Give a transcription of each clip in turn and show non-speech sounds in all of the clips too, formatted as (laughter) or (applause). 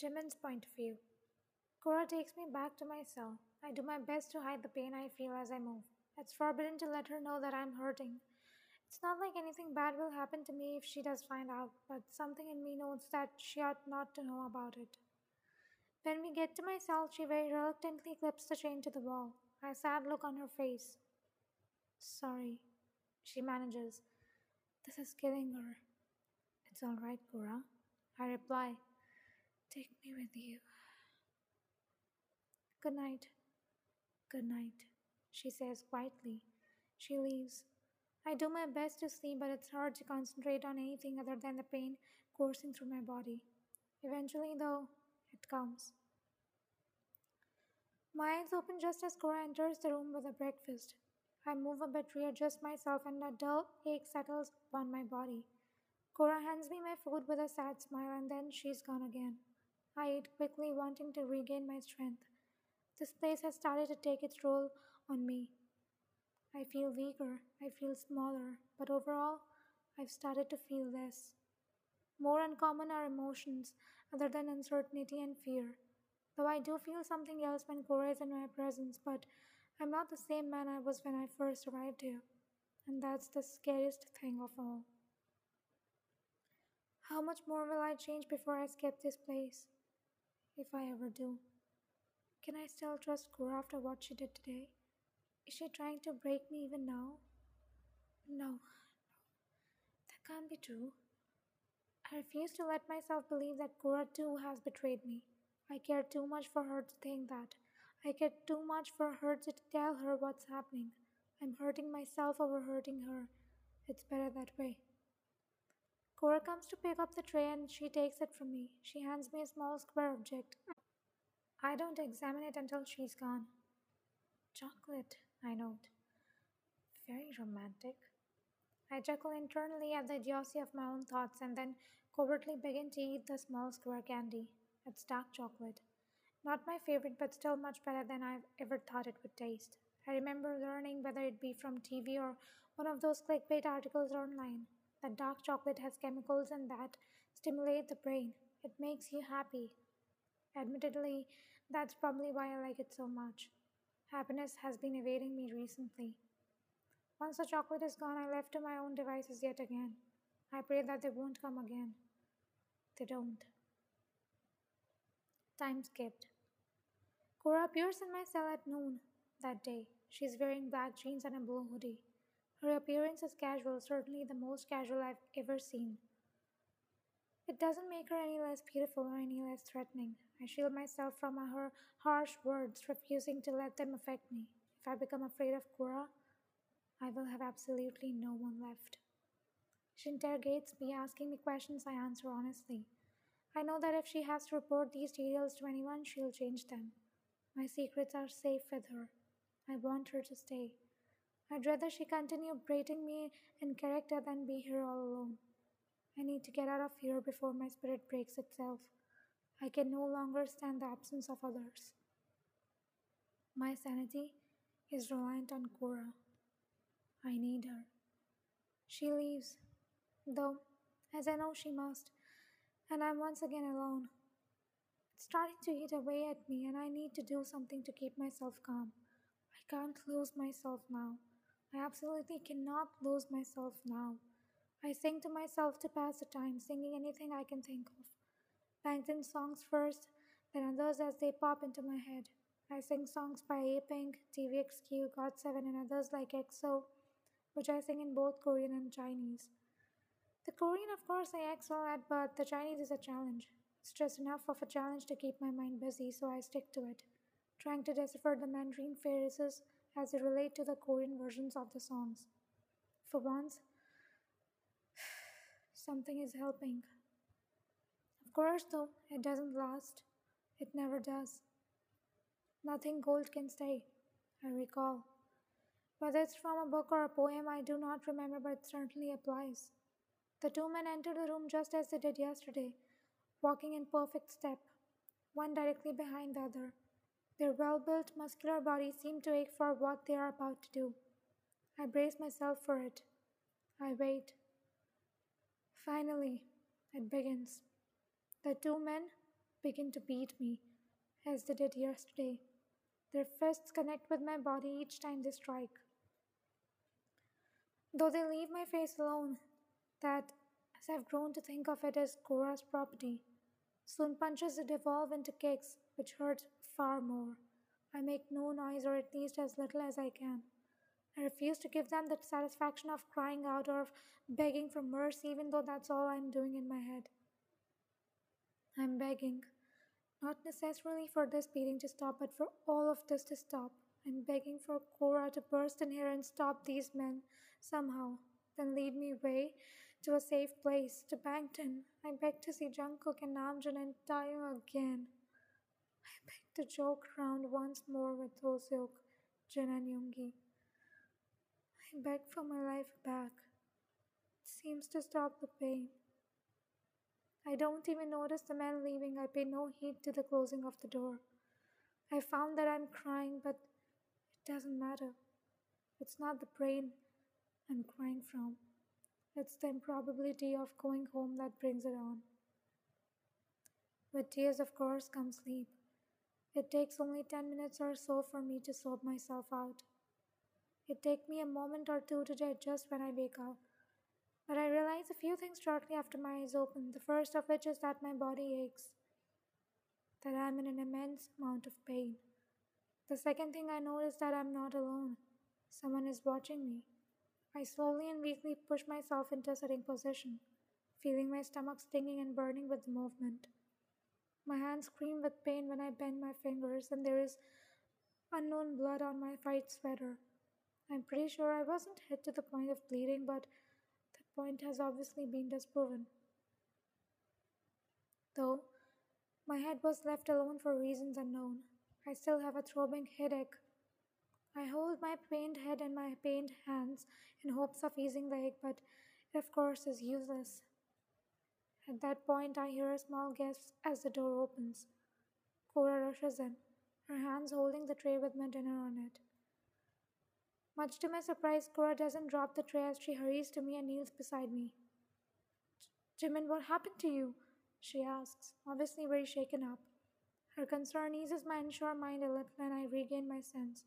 Jimin's point of view. Cora takes me back to my cell. I do my best to hide the pain I feel as I move. It's forbidden to let her know that I'm hurting. It's not like anything bad will happen to me if she does find out, but something in me knows that she ought not to know about it. When we get to my cell, she very reluctantly clips the chain to the wall, a sad look on her face. Sorry, she manages. This is killing her. It's all right, Cora. I reply. Take me with you. Good night. Good night, she says quietly. She leaves. I do my best to sleep, but it's hard to concentrate on anything other than the pain coursing through my body. Eventually, though, it comes. My eyes open just as Cora enters the room with the breakfast. I move a bit, readjust myself, and a dull ache settles upon my body. Cora hands me my food with a sad smile, and then she's gone again. I eat quickly, wanting to regain my strength. This place has started to take its toll on me. I feel weaker, I feel smaller, but overall, I've started to feel less. More uncommon are emotions other than uncertainty and fear. Though I do feel something else when Cora is in my presence, but I'm not the same man I was when I first arrived here. And that's the scariest thing of all. How much more will I change before I escape this place? If I ever do. Can I still trust Cora after what she did today? Is she trying to break me even now? No, that can't be true. I refuse to let myself believe that Cora too has betrayed me. I care too much for her to think that. I care too much for her to tell her what's happening. I'm hurting myself over hurting her. It's better that way. Cora comes to pick up the tray and she takes it from me. She hands me a small square object. I don't examine it until she's gone. Chocolate, I note. Very romantic. I chuckle internally at the idiocy of my own thoughts and then covertly begin to eat the small square candy. It's dark chocolate. Not my favorite, but still much better than I've ever thought it would taste. I remember learning, whether it be from TV or one of those clickbait articles online, that dark chocolate has chemicals in that stimulate the brain. It makes you happy. Admittedly, that's probably why I like it so much. Happiness has been evading me recently. Once the chocolate is gone, I left to my own devices yet again. I pray that they won't come again. They don't. Time skipped. Cora appears in my cell at noon that day. She's wearing black jeans and a blue hoodie. Her appearance is casual, certainly the most casual I've ever seen. It doesn't make her any less beautiful or any less threatening. I shield myself from her harsh words, refusing to let them affect me. If I become afraid of Cora, I will have absolutely no one left. She interrogates me, asking me questions I answer honestly. I know that if she has to report these details to anyone, she'll change them. My secrets are safe with her. I want her to stay. I'd rather she continue braiding me in character than be here all alone. I need to get out of here before my spirit breaks itself. I can no longer stand the absence of others. My sanity is reliant on Cora. I need her. She leaves, though, as I know she must, and I'm once again alone. It's starting to eat away at me, and I need to do something to keep myself calm. I can't lose myself now. I absolutely cannot lose myself now. I sing to myself to pass the time, singing anything I can think of. Bangtan songs first, then others as they pop into my head. I sing songs by A-Pink, TVXQ, GOT7, and others like EXO, which I sing in both Korean and Chinese. The Korean, of course, I excel at, but the Chinese is a challenge. It's just enough of a challenge to keep my mind busy, so I stick to it, trying to decipher the Mandarin phrases as they relate to the Korean versions of the songs. For once, (sighs) something is helping. Of course, though, it doesn't last. It never does. Nothing gold can stay, I recall. Whether it's from a book or a poem, I do not remember, but it certainly applies. The two men entered the room just as they did yesterday, walking in perfect step, one directly behind the other. Their well built, muscular bodies seem to ache for what they are about to do. I brace myself for it. I wait. Finally, it begins. The two men, begin to beat me, as they did yesterday. Their fists connect with my body each time they strike. Though they leave my face alone, that, as I've grown to think of it as Cora's property, soon punches devolve into kicks, which hurts far more. I make no noise, or at least as little as I can. I refuse to give them the satisfaction of crying out or of begging for mercy, even though that's all I'm doing in my head. I'm begging, not necessarily for this beating to stop, but for all of this to stop. I'm begging for Cora to burst in here and stop these men somehow, then lead me away to a safe place, to Bangtan. I beg to see Jungkook and Namjoon and Taehyung again. I beg to joke round once more with Hoseok, Jin and Yoongi. I beg for my life back. It seems to stop the pain. I don't even notice the men leaving. I pay no heed to the closing of the door. I found that I'm crying, but it doesn't matter. It's not the brain I'm crying from. It's the improbability of going home that brings it on. With tears, of course, comes sleep. It takes only 10 minutes or so for me to sob myself out. It takes me a moment or two to adjust when I wake up. But I realize a few things shortly after my eyes open, the first of which is that my body aches, that I'm in an immense amount of pain. The second thing I know is that I'm not alone. Someone is watching me. I slowly and weakly push myself into a sitting position, feeling my stomach stinging and burning with the movement. My hands scream with pain when I bend my fingers, and there is unknown blood on my white sweater. I'm pretty sure I wasn't hit to the point of bleeding, but that point has obviously been disproven. Though my head was left alone for reasons unknown, I still have a throbbing headache. I hold my pained head in my pained hands in hopes of easing the ache, but it, of course, is useless. At that point, I hear a small gasp as the door opens. Cora rushes in, her hands holding the tray with my dinner on it. Much to my surprise, Cora doesn't drop the tray as she hurries to me and kneels beside me. Jimin, what happened to you? she asks, obviously very shaken up. Her concern eases my unsure mind a little and I regain my sense.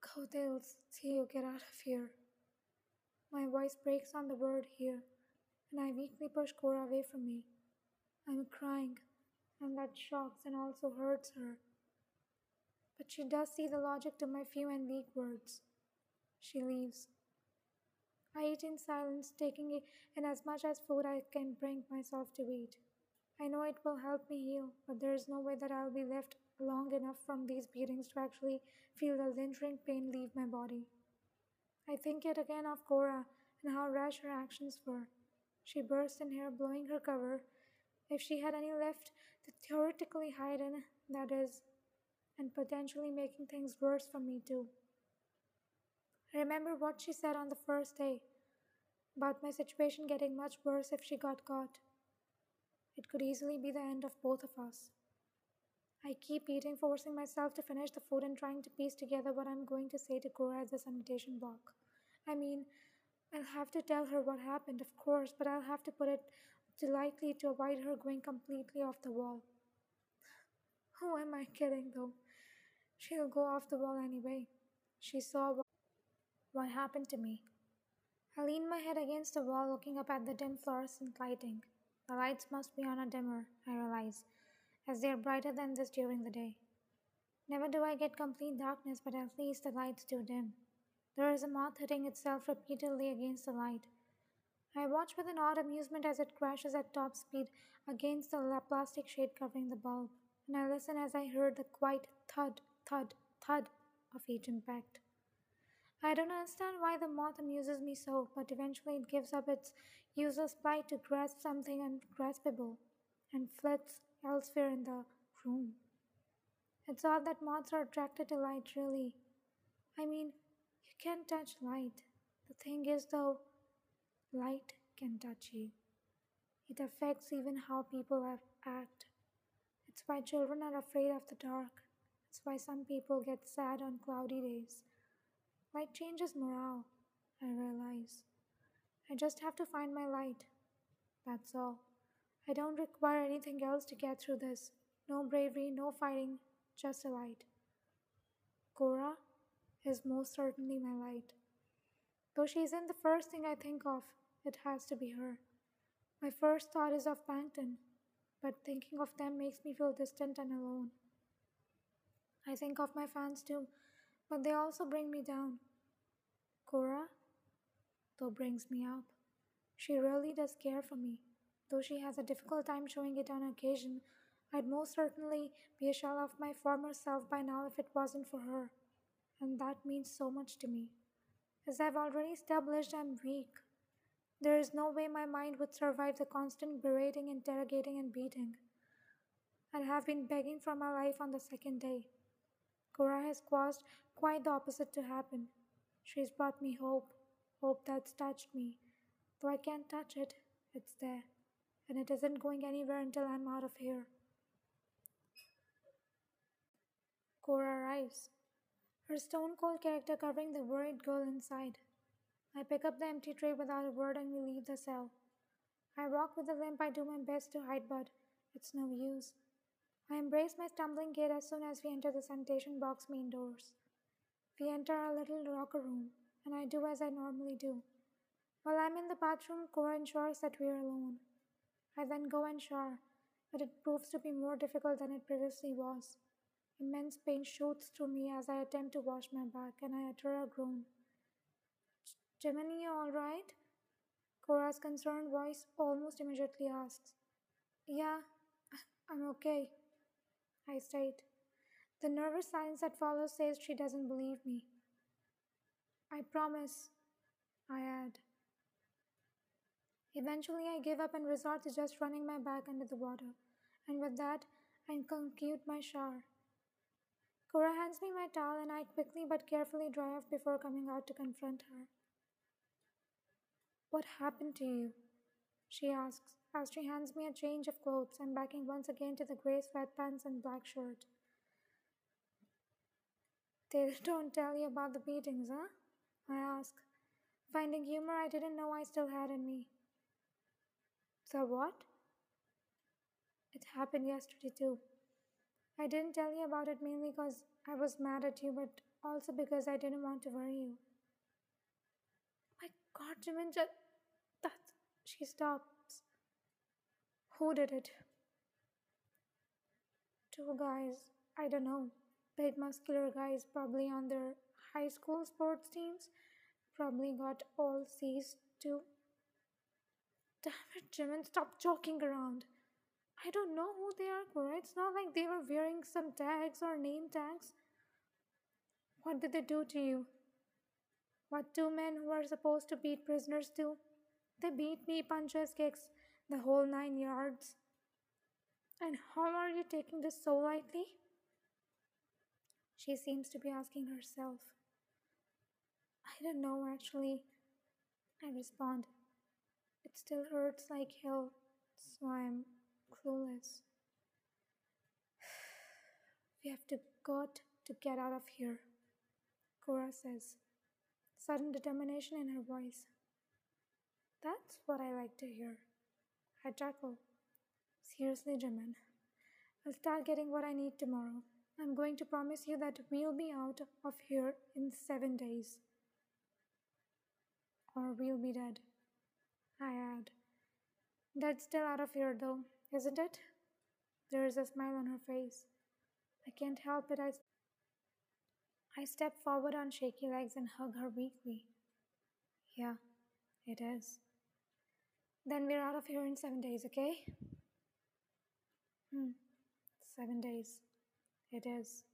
Go, they'll see you get out of here. My voice breaks on the word here, and I weakly push Cora away from me. I'm crying, and that shocks and also hurts her. But she does see the logic to my few and weak words. She leaves. I eat in silence, taking in as much as food I can bring myself to eat. I know it will help me heal, but there is no way that I'll be left long enough from these beatings to actually feel the lingering pain leave my body. I think yet again of Cora and how rash her actions were. She burst in here, blowing her cover, if she had any left to theoretically hide in, that is, and potentially making things worse for me too. I remember what she said on the first day about my situation getting much worse if she got caught. It could easily be the end of both of us. I keep eating, forcing myself to finish the food and trying to piece together what I'm going to say to Cora at the sanitation block. I mean, I'll have to tell her what happened, of course, but I'll have to put it lightly to avoid her going completely off the wall. Who am I kidding, though? She'll go off the wall anyway. She saw what happened to me. I lean my head against the wall, looking up at the dim fluorescent lighting. The lights must be on a dimmer, I realize, as they are brighter than this during the day. Never do I get complete darkness, but at least the lights do dim. There is a moth hitting itself repeatedly against the light. I watch with an odd amusement as it crashes at top speed against the plastic shade covering the bulb, and I listen as I hear the quiet thud, thud, thud of each impact. I don't understand why the moth amuses me so, but eventually it gives up its useless plight to grasp something ungraspable and flits elsewhere in the room. It's odd that moths are attracted to light, really. I mean, can touch light. The thing is, though, light can touch you. It affects even how people act. It's why children are afraid of the dark. It's why some people get sad on cloudy days. Light changes morale, I realize. I just have to find my light. That's all. I don't require anything else to get through this. No bravery, no fighting, just a light. Cora is most certainly my light. Though she isn't the first thing I think of, it has to be her. My first thought is of Bangtan, but thinking of them makes me feel distant and alone. I think of my fans too, but they also bring me down. Cora, though, brings me up. She really does care for me. Though she has a difficult time showing it on occasion, I'd most certainly be a shell of my former self by now if it wasn't for her. And that means so much to me. As I've already established, I'm weak. There is no way my mind would survive the constant berating, interrogating, and beating. I'd have been begging for my life on the second day. Cora has caused quite the opposite to happen. She's brought me hope, hope that's touched me. Though I can't touch it, it's there, and it isn't going anywhere until I'm out of here. Cora arrives, her stone cold character covering the worried girl inside. I pick up the empty tray without a word and we leave the cell. I walk with a limp I do my best to hide, but it's no use. I embrace my stumbling gait as soon as we enter the sanitation box main doors. We enter our little locker room, and I do as I normally do. While I'm in the bathroom, Cora ensures that we are alone. I then go and shower, but it proves to be more difficult than it previously was. Immense pain shoots through me as I attempt to wash my back, and I utter a groan. You all right? Cora's concerned voice almost immediately asks. Yeah, (laughs) I'm okay, I state. The nervous silence that follows says she doesn't believe me. I promise, I add. Eventually, I give up and resort to just running my back under the water, and with that, I conclude my shower. Cora hands me my towel, and I quickly but carefully dry off before coming out to confront her. What happened to you? She asks as she hands me a change of clothes. I'm backing once again to the gray sweatpants and black shirt. They (laughs) don't tell you about the beatings, huh? I ask, finding humor I didn't know I still had in me. So what? It happened yesterday too. I didn't tell you about it mainly because I was mad at you, but also because I didn't want to worry you. My God, Jimin, just that she stops. Who did it? Two guys. I don't know. Big muscular guys, probably on their high school sports teams. Probably got all C's too. Damn it, Jimin, stop joking around. I don't know who they are, Cora. It's not like they were wearing some tags or name tags. What did they do to you? What two men who are supposed to beat prisoners do? They beat me, punches, kicks, the whole nine yards. And how are you taking this so lightly? She seems to be asking herself. I don't know, actually. I respond. It still hurts like hell, so I'm clueless. (sighs) We have to got to get out of here, Cora says, sudden determination in her voice. That's what I like to hear. I chuckle. Seriously, Jimin. I'll start getting what I need tomorrow. I'm going to promise you that we'll be out of here in seven days. Or we'll be dead. I add. Dead still out of here, though, isn't it? There is a smile on her face. I can't help it. I, I step forward on shaky legs and hug her weakly. Yeah, it is. Then we're out of here in seven days, okay? Hmm, seven days. It is.